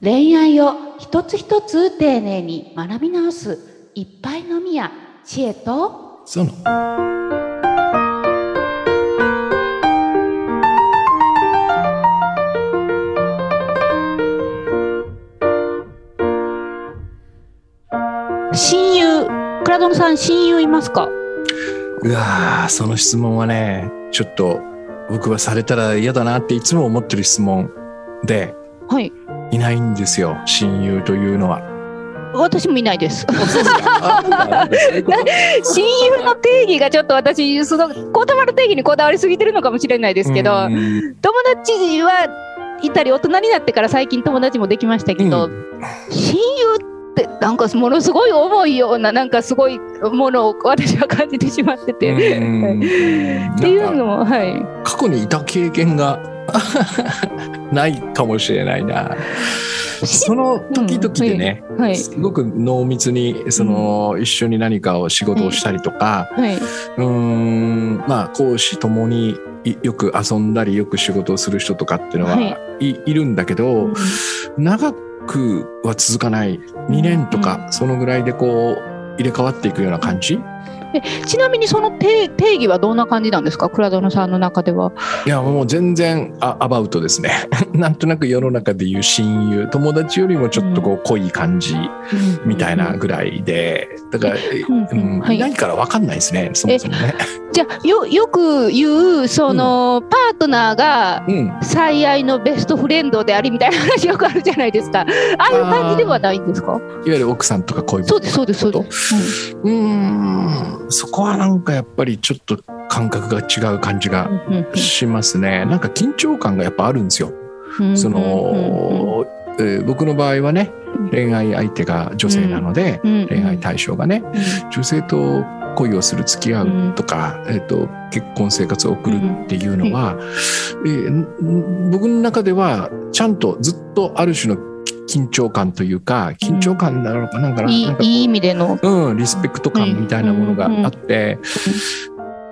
恋愛を一つ一つ丁寧に学び直すいっぱいのみや知恵と。その。親友倉園さん親友いますか？うわーその質問はねちょっと僕はされたら嫌だなっていつも思ってる質問ではい。いないんですよ親友というのは。私もいないです。親友の定義がちょっと私その言葉の定義にこだわりすぎてるのかもしれないですけどうん。友達はいたり大人になってから最近友達もできましたけど、う親友ってなんかものすごい重いようななんかすごいものを私は感じてしまってて、うん。っていうのもはい。過去にいた経験が ないかもしれないな。その時々でね、はい。すごく濃密にその、一緒に何かを仕事をしたりとか、はい。うーんまあ講師ともにいよく遊んだりよく仕事をする人とかっていうのは、、はい。いるんだけど、長くは続かない。2年とか、そのぐらいでこう入れ替わっていくような感じ？ちなみにその定定義はどんな感じなんですか？倉園さんの中では。いやもう全然あアバウトですね。なんとなく世の中でいう親友。友達よりもちょっとこう濃い感じみたいなぐらいで。だから、うん。うん。はい。いないから分かんないですねそもそもね。じゃあよよく言うその、パートナーがうん。最愛のベストフレンドでありみたいな話よくあるじゃないですか。ああいう感じではないんですか？いわゆる奥さんとか恋人そうですそうですそうです。うーんそこはなんかやっぱりちょっと感覚が違う感じがしますね。なんか緊張感がやっぱあるんですよ。うんその、えー僕の場合はねうん。恋愛相手が女性なので、恋愛対象がね女性と恋をする付き合うとか、えー、と結婚生活を送るっていうのは、えーん僕の中ではちゃんとずっとある種の緊張感というか緊張感なのかなん。かな,、いいなんいい意味での。うん、リスペクト感みたいなものがあって、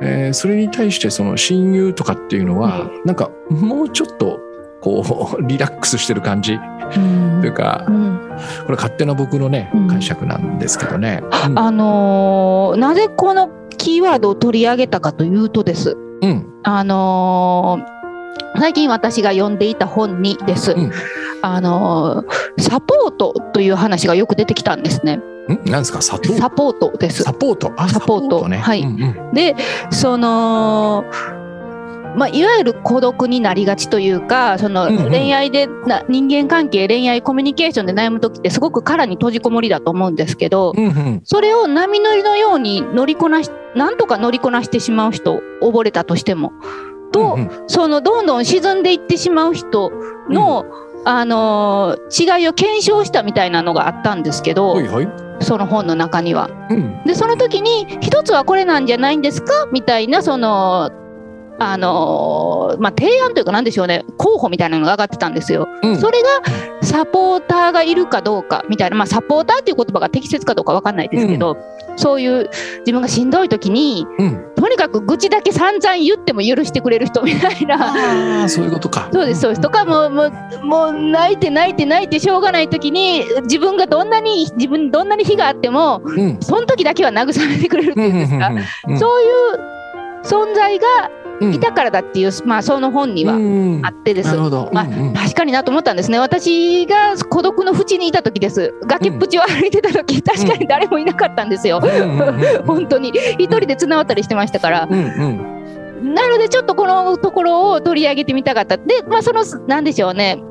えーそれに対してその親友とかっていうのは、なんかもうちょっとこう リラックスしてる感じ。うん。というか、うん。これ勝手な僕のねうん。解釈なんですけどね。うん。あのーなぜこのキーワードを取り上げたかというとです。うん。あのー最近私が読んでいた本にです。うんあのーサポートという話がよく出てきたんですね。ん？なんですか？サポート？です。サ。ポート？あサポート。ね。はい。うんうん。でそのまあ、いわゆる孤独になりがちというかそのうんうん。恋愛でな人間関係恋愛コミュニケーションで悩む時ってすごく殻に閉じこもりだと思うんですけどうんうん。それを波乗りのように乗りこなしなんとか乗りこなしてしまう人溺れたとしてもと、うんうん。そのどんどん沈んでいってしまう人の、あのー違いを検証したみたいなのがあったんですけどはいはい。その本の中には。うんでその時に一つはこれなんじゃないんですか？みたいなそのあのーまあ、提案というかなんでしょうね候補みたいなのが上がってたんですよ。うんそれがサポーターがいるかどうかみたいな、まあ、サポーターっていう言葉が適切かどうかわかんないですけど、そういう自分がしんどい時にうん。とにかく愚痴だけ散々言っても許してくれる人みたいな。ああそういうことか。そうですそうですとかもうもうもう泣いて泣いて泣いてしょうがない時に自分がどんなに自分にどんなに非があってもうん。その時だけは慰めてくれるっていうんですか、うんそういう存在がうんいたからだっていう、まあ、その本にはうんあってです。まあ確かになと思ったんですね。私が孤独の淵にいた時です。崖っぷちを歩いてた時、確かに誰もいなかったんですよ、本当に。一人で綱渡りしてましたから。なのでちょっとこのところを取り上げてみたかった。でまあそのなんでしょうね。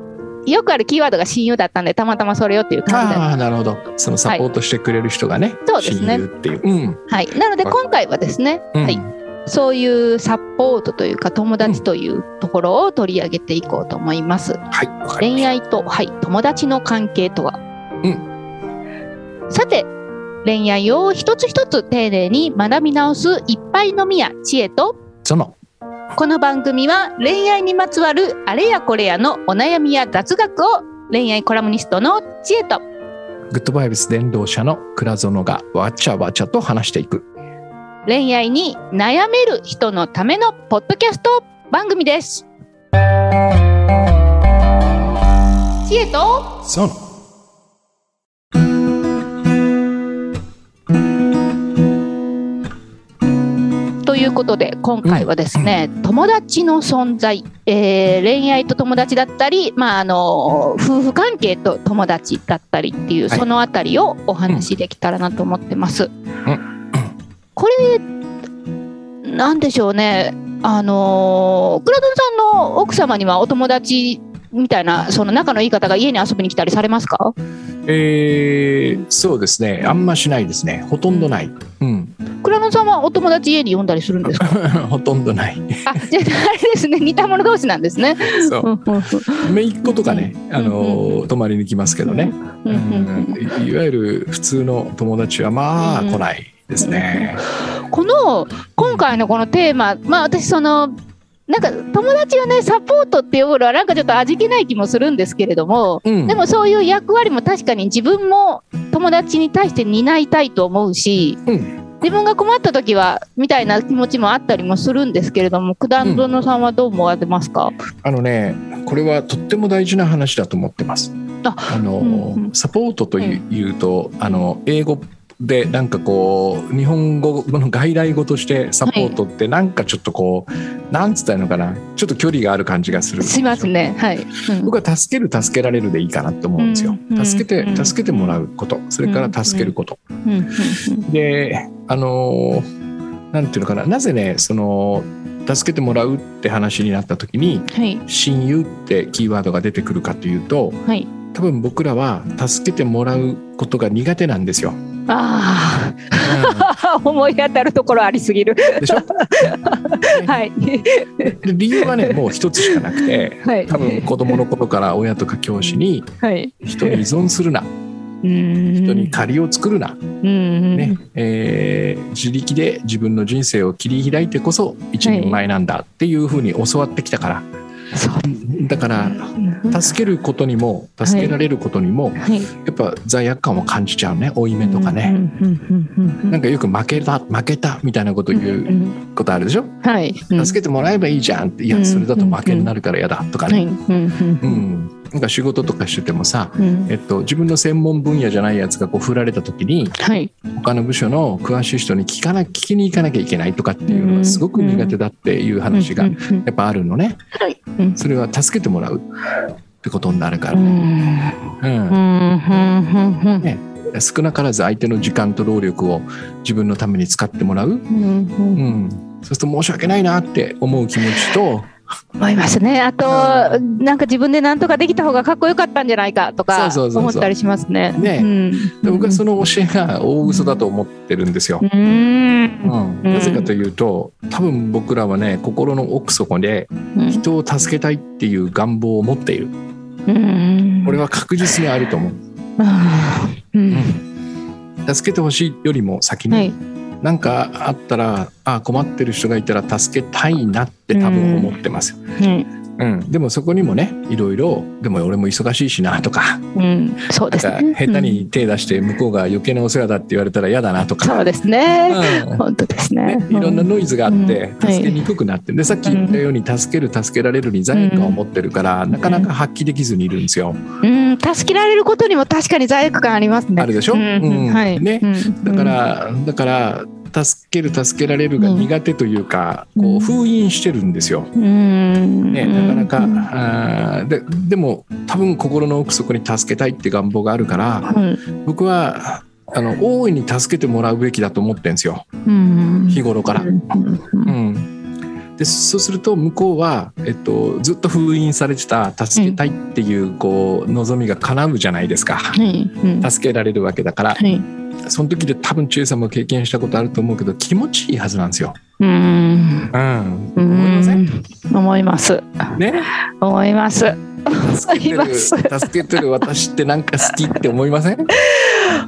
よくあるキーワードが親友だったんでたまたまそれよっていう感じで。ああなるほど。そのサポートしてくれる人がね、そうですね。親友っていう。うん。はい、なので今回はですね、うん。はい、そういうサポートというか友達というところを取り上げていこうと思います。はい。わかりました。恋愛と、はい、友達の関係とは？うさて恋愛を一つ一つ丁寧に学び直すいっぱいのみや知恵とそのこの番組は恋愛にまつわるあれやこれやのお悩みや雑学を恋愛コラムニストの知恵とグッドバイブス伝道者の倉園がわちゃわちゃと話していく。恋愛に悩める人のためのポッドキャスト番組です。知知恵とそうということで今回はですね、友達の存在、えー恋愛と友達だったり、まあ、あの夫婦関係と友達だったりっていう、はいそのあたりをお話しできたらなと思ってます。これなんでしょうね。あの倉戸さんの奥様にはお友達みたいなその仲のいい方が家に遊びに来たりされますか？えーそうですね。あんましないですね。ほとんどない、うん、倉野さんはお友達家に呼んだりするんですか？ほとんどない。あじゃああれですね。似た者同士なんですね。そう。姪っ子とかね、あの泊まりに来ますけどね、うんいいわゆる普通の友達はまあうん。来ないですね。この今回のこのテーマ、まあ私そのなんか友達をねサポートっていうのはなんかちょっと味気ない気もするんですけれども、うん。でもそういう役割も確かに自分も友達に対して担いたいと思うし、うん。自分が困った時はみたいな気持ちもあったりもするんですけれども九段殿さんはどう思われますか、あのねこれはとっても大事な話だと思ってます。ああの、うんうんサポートというとあの英語でなんかこう日本語の外来語としてサポートってなんかちょっとこう、なんつったらいいのかな？ちょっと距離がある感じがする。しますね。はい、うん。僕は助ける助けられるでいいかなと思うんですよ。うんうん助けてうん。助けてもらうこと。それから助けること。であのーなんていうのかな？なぜねその助けてもらうって話になった時にはい。親友ってキーワードが出てくるかというとはい多分僕らは助けてもらうことが苦手なんですよ。ああ思い当たるところありすぎる。でしょ？はい。で理由はね もう一つしかなくてはい。多分子供の頃から親とか教師にはい。人に依存するな。人人に借りを作るな、うん。ね。えー自力で自分の人生を切り開いてこそ一人前なんだっていうふうに教わってきたから、そうだから助けることにも助けられることにも、はい。やっぱ罪悪感を感じちゃうね負い目とかね、なんかよく負けた負けたみたいなこと言うことあるでしょ、はい。助けてもらえばいいじゃんっていやそれだと負けになるから嫌だとかはいね、うんなんか仕事とかしててもさ、うん。えっと、自分の専門分野じゃないやつがこう振られた時にはい。他の部署の詳しい人に聞かな聞きに行かなきゃいけないとかっていうのがすごく苦手だっていう話がやっぱあるのね。はい。それは助けてもらうってことになるから、うん。うん。うんね。少なからず相手の時間と労力を自分のために使ってもらう、うん、そうすると申し訳ないなって思う気持ちと思いますね。あと、なんか自分で何とかできた方がかっこよかったんじゃないかとか思ったりしますね。ね。うん。で僕はその教えが大嘘だと思ってるんですよ。うん。うん、なぜかというと多分僕らはね心の奥底でうん。人を助けたいっていう願望を持っている。うん。これは確実にあると思う。うん。助けてほしいよりも先に。はい何かあったらあ困ってる人がいたら助けたいなって多分思ってますよ。はい。うん、でもそこにもねいろいろでも俺も忙しいしなとか。うん。そうです。下手に手出して向こうが余計なお世話だって言われたら嫌だなとか、そうですね。うん。本当ですね。ね。いろんなノイズがあってうん。助けにくくなって。でさっき言ったように助ける助けられるに罪悪感を持ってるからなかなか発揮できずにいるんですよ。うん。助けられることにも確かに罪悪感ありますね。あるでしょ？うん。ね。うん。だからだから助ける助けられるが苦手というかこうん。う封印してるんですよ。うん。ね、なかなかあーででも多分心の奥底に助けたいって願望があるからうん僕はあの大いに助けてもらうべきだと思ってるんですよ。うん。日頃から。うん。うん、でそうすると向こうは、えっと、ずっと封印されてた助けたいっていうこう望みが叶うじゃないですか。はい。うん。助けられるわけだから。はいその時で多分千恵さんも経験したことあると思うけど気持ちいいはずなんですよ。うん。う思いません？ん思います。ね？思います。助けてる助けてる私ってなんか好きって思いません、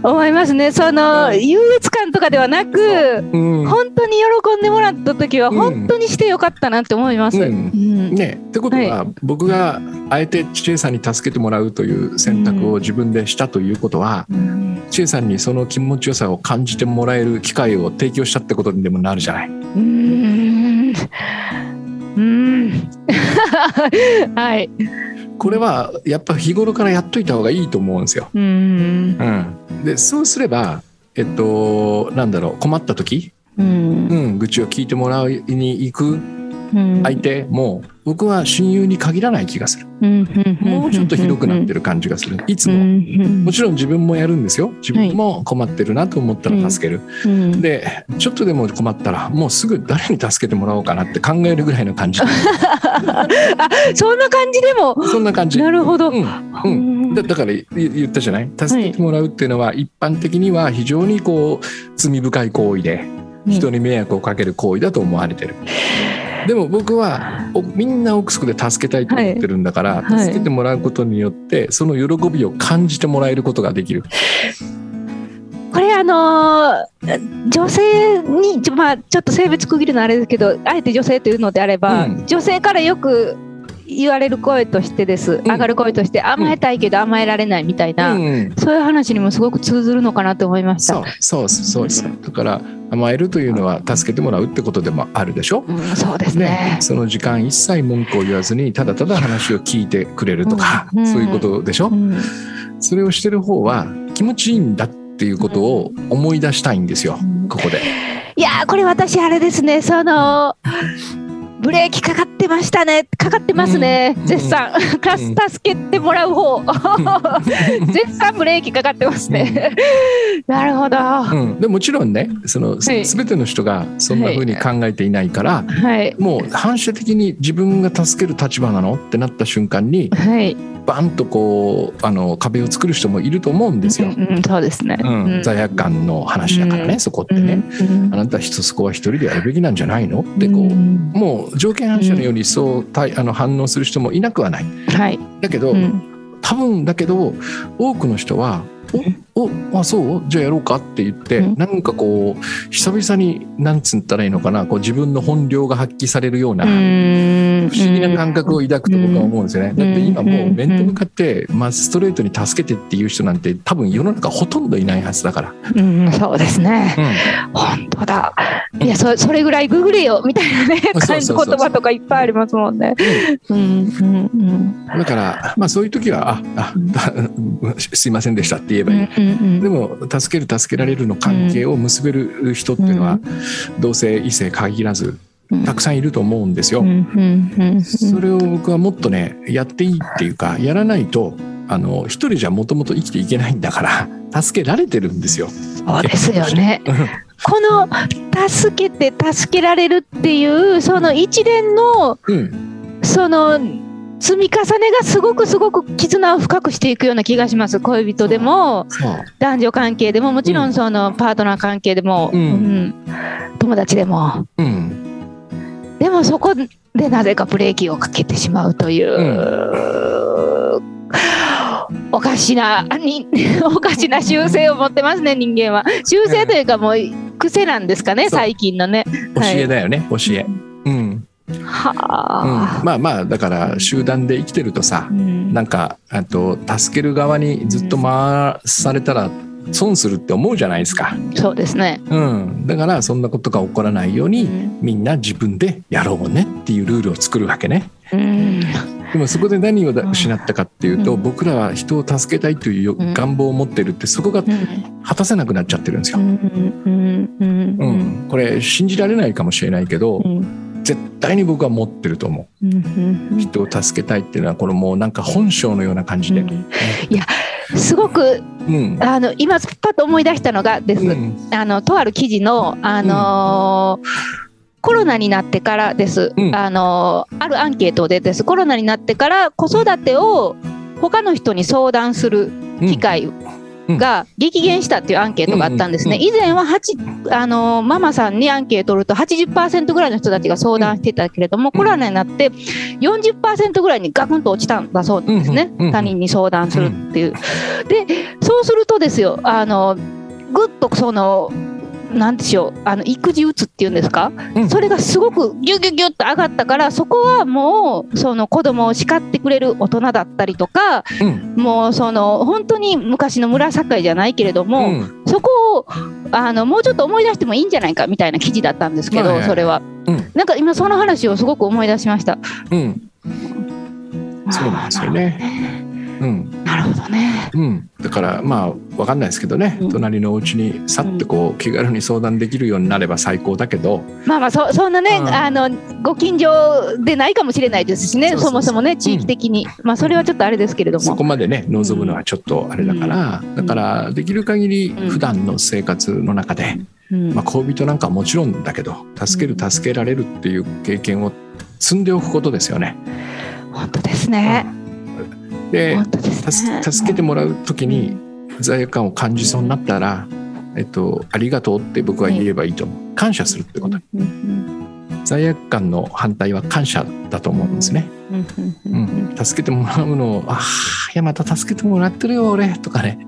思いますね。そのうん。優越感とかではなくうん。本当に喜んでもらった時はうん。本当にしてよかったなって思います。ね、ってことは、僕があえて千恵さんに助けてもらうという選択を自分でしたということは、うん。千恵さんにその気持ちよさを感じてもらえる機会を提供したってことにでもなるじゃない。うん。うん。はい。これはやっぱ日頃からやっといた方がいいと思うんですよ。うん、うん、でそうすればえっとなんだろう困った時、うん、うん、愚痴を聞いてもらいに行く相手も僕は親友に限らない気がする、もうちょっと広くなってる感じがする。いつも、もちろん自分もやるんですよ。自分も困ってるなと思ったら助ける、でちょっとでも困ったらもうすぐ誰に助けてもらおうかなって考えるぐらいの感じ。あそんな感じでも。そんな感じ。なるほど、うんうん、だだから言ったじゃない？助けてもらうっていうのは一般的には非常にこう罪深い行為で人に迷惑をかける行為だと思われてる。でも僕はみんな奥底で助けたいと思ってるんだから、はい、助けてもらうことによってその喜びを感じてもらえることができる。これあのー、女性に、まあ、ちょっと性別区切るのあれですけどあえて女性というのであれば、うん、女性からよく言われる声としてです、上がる声として甘えたいけど甘えられないみたいな、うん、そういう話にもすごく通ずるのかなと思いました。そうそうそうだから甘えるというのは助けてもらうってことでもあるでしょ、うん、そうですね、ね、その時間一切文句を言わずにただただ話を聞いてくれるとか、うん、そういうことでしょ、うん、それをしてる方は気持ちいいんだっていうことを思い出したいんですよ、ここで。いやこれ私あれですねそのブレーキかかってましたね。かかってますね、うん、絶賛、うん、助けてもらう方、うん、絶賛ブレーキかかってますね、なるほど、でもちろんねその、はい、全ての人がそんなふうに考えていないから、はい、もう反射的に自分が助ける立場なのってなった瞬間に、はい、バンとこうあの壁を作る人もいると思うんですよ。うんそうですね、罪悪感の話だからね、そこってね、あなた一そこは一人でやるべきなんじゃないの？ってこう、もう条件反射のようにそうあの反応する人もいなくはない。はい、だけど、多分だけど多くの人はおおあそう？じゃあやろうかって言って、うん、なんかこう久々になんつったらいいのかなこう自分の本領が発揮されるような不思議な感覚を抱くと僕は思うんですよね。だって今もう面と向かって、まあ、ストレートに助けてっていう人なんて多分世の中ほとんどいないはずだから。うん、そうですね、うん、本当だ。いやそそれぐらいググれよみたいなね感じ言葉とかいっぱいありますもんね。だから、まあ、そういう時は「ああすいませんでした」って言えばいい。うんうんでも助ける助けられるの関係を結べる人っていうのは、同性異性限らずたくさんいると思うんですよ。それを僕はもっとねやっていいっていうかやらないとあの一人じゃもともと生きていけないんだから 助けられてるんですよ。そうですよね。この助けて助けられるっていうその一連の、うん、その積み重ねがすごくすごく絆を深くしていくような気がします。恋人でも男女関係でももちろん。そのパートナー関係でも、うん、うん、友達でも、うん、でもそこでなぜかブレーキをかけてしまうという、うん、おかしな おかしな習性を持ってますね人間は。習性というかもう癖なんですかね最近のね。教えだよね、はい、教え。うん。はあ、うん、まあまあだから集団で生きてるとさ、うん、なんかあと助ける側にずっと回されたら損するって思うじゃないですか。そうですね。うん。だからそんなことが起こらないように、うん、みんな自分でやろうねっていうルールを作るわけね。うん。でもそこで何を失ったかっていうと、うん、僕らは人を助けたいという願望を持ってるってそこが果たせなくなっちゃってるんですよ。うん。これ信じられないかもしれないけど、絶対に僕は持ってると思う。人を助けたいっていうのはこれもうなんか本性のような感じで。うん、いやすごく、うん、あの今パッと思い出したのがです、うん、あのとある記事のあのー、コロナになってからです、あのあるアンケートでです。コロナになってから子育てを他の人に相談する機会が激減したっていうアンケートがあったんですね。以前は8あのママさんにアンケートを取ると80%ぐらいの人たちが相談してたけれども、コロナになって40%ぐらいにガクンと落ちたんだそうですね、他人に相談するっていう。でそうするとですよあのぐっとそのなんでしょうあの育児うつっていうんですか、うん、それがすごくギュギュギュッと上がったからそこはもうその子供を叱ってくれる大人だったりとか、うん、もうその本当に昔の村境じゃないけれども、うん、そこをあのもうちょっと思い出してもいいんじゃないかみたいな記事だったんですけど、はいはいそれは、うん。なんか今その話をすごく思い出しました。うん、そうなんですよね。うん、なるほどね。うん、だからまあわかんないですけどね、うん。隣のお家にさってこう気軽に相談できるようになれば最高だけど、まあまあそそんなね、うん。あのご近所でないかもしれないですしね。そもそもね地域的に、まあそれはちょっとあれですけれども。そこまでね望むのはちょっとあれだから、だからできる限り普段の生活の中で、うん。まあ、恋人なんかはもちろんだけど助ける助けられるっていう経験を積んでおくことですよね。本当ですね。で本当ですね。助助けてもらう時に罪悪感を感じそうになったら、えっと、ありがとうって僕は言えばいいと思う。感謝するってこと。うんうん罪悪感の反対は感謝だと思うんですね。うんうんうん、助けてもらうのを「ああいやまた助けてもらってるよ俺」とかね。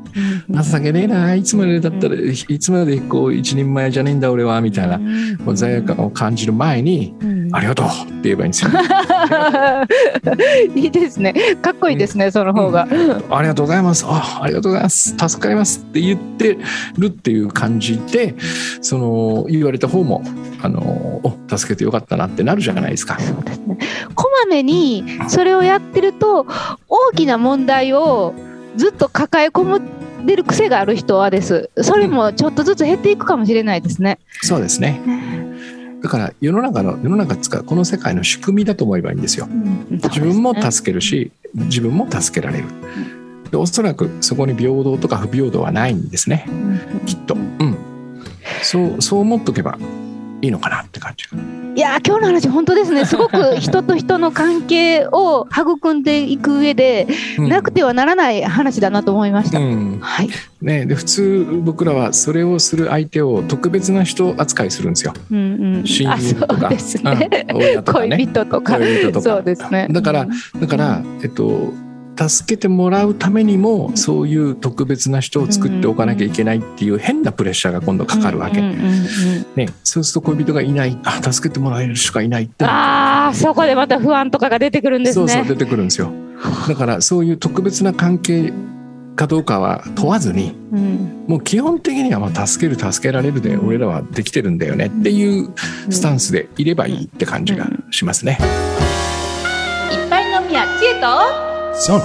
うん情けねえないつまでだったらいつまでこう一人前じゃねえんだ俺はみたいなもう罪悪感を感じる前に「ありがとう」って言えばいいんですよ。いいですね。かっこいいですね、その方が。ありがとうございます。あ、ありがとうございます。助かりますって言ってるっていう感じで、その言われた方もあのお助けてよかったなってなるじゃないですか。そうですね。こまめにそれをやってると大きな問題をずっと抱え込むでる癖がある人はです。それもちょっとずつ減っていくかもしれないですね。そうですね。だから世の中の世の中つかこの世界の仕組みだと思えばいいんですよ。自分も助けるし、自分も助けられる。でおそらくそこに平等とか不平等はないんですね。きっと。うん。そうそう思っとけばいいのかなって感じが。いやー今日の話本当ですね。すごく人と人の関係を育んでいく上で、うん。なくてはならない話だなと思いました。うん。はい、ね、で普通僕らはそれをする相手を特別な人扱いするんですよ。うんうん、親友とか。ね、うんね。恋人とか。そうですね。だからだから、えっと、助けてもらうためにもそういう特別な人を作っておかなきゃいけないっていう変なプレッシャーが今度かかるわけ。ね、そうすると恋人がいないあ助けてもらえる人がいないってああそこでまた不安とかが出てくるんですね。そうそう出てくるんですよ。だからそういう特別な関係かどうかは問わずにうんもう基本的にはまあ助ける助けられるで俺らはできてるんだよねっていうスタンスでいればいいって感じがしますね。いっぱい飲みや知恵とそう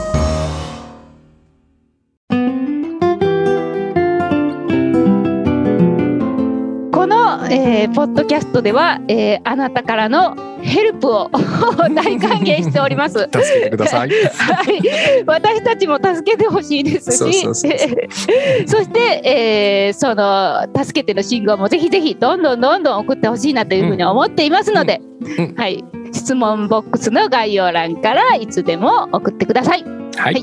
この、えーポッドキャストでは、えーあなたからのヘルプを 大歓迎しております。助けてください。はい、私たちも助けてほしいですし、そ して、えーその助けての信号もぜひぜひどんどんどんどん送ってほしいなというふうに思っていますので、うん。うん。はい、質問ボックスの概要欄からいつでも送ってください。はい、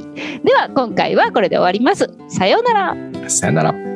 では今回はこれで終わります。さようなら。さよなら。